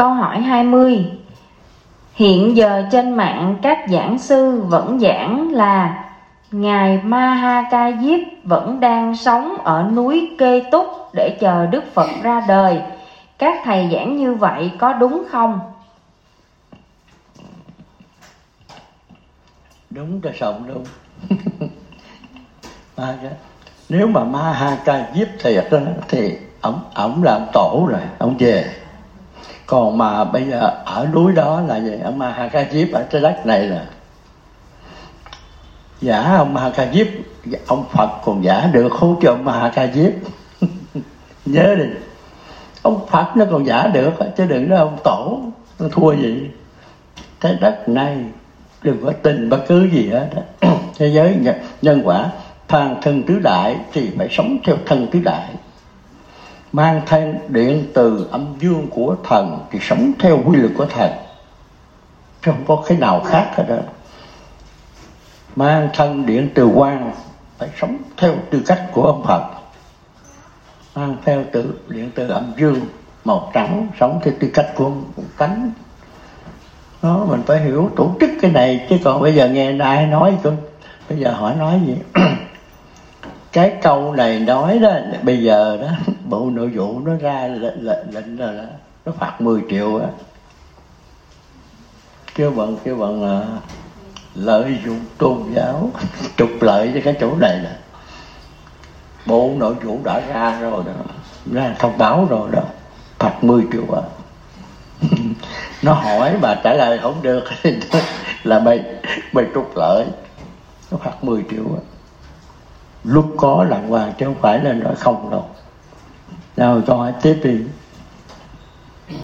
Câu hỏi 20 Hiện giờ trên mạng các giảng sư vẫn giảng là Ngài Maha Diếp vẫn đang sống ở núi Kê Túc để chờ Đức Phật ra đời. Các thầy giảng như vậy có đúng không? Đúng cho sống đúng. Nếu mà Maha Diếp thiệt đó, thì ổng ông làm tổ rồi, ông về. Còn mà bây giờ ở núi đó là gì? Ông Maha ở trái đất này là giả ông Ma ông Phật còn giả được, không cho ông Ma nhớ đi. Ông Phật nó còn giả được, chứ đừng nói ông tổ nó thua gì. Trái đất này, đừng có tin bất cứ gì hết thế giới nhân quả phàn thân tứ đại thì phải sống theo thân tứ đại mang thêm điện từ âm dương của thần thì sống theo quy luật của thần. Chứ không có cái nào khác hết đó mang thân điện từ quan phải sống theo tư cách của ông Phật mang theo tự điện từ âm dương, màu trắng, sống theo tư cách của ông tánh đó, mình phải hiểu tổ chức cái này, chứ còn bây giờ nghe ai nói tôi bây giờ hỏi nói gì? Cái câu này nói đó, bây giờ đó bộ nội vụ nó ra lệnh lệnh là nó phạt 10 triệu á. Kêu bằng kêu bằng là lợi dụng tôn giáo, trục lợi cho cái chỗ này nè. Bộ nội vụ đã ra rồi đó, ra thông báo rồi đó, phạt 10 triệu à nó hỏi mà trả lời không được, là mày mày trục lợi, nó phạt 10 triệu à lúc có là hoàng chứ không phải là nói không đâu nào cho hỏi tiếp đi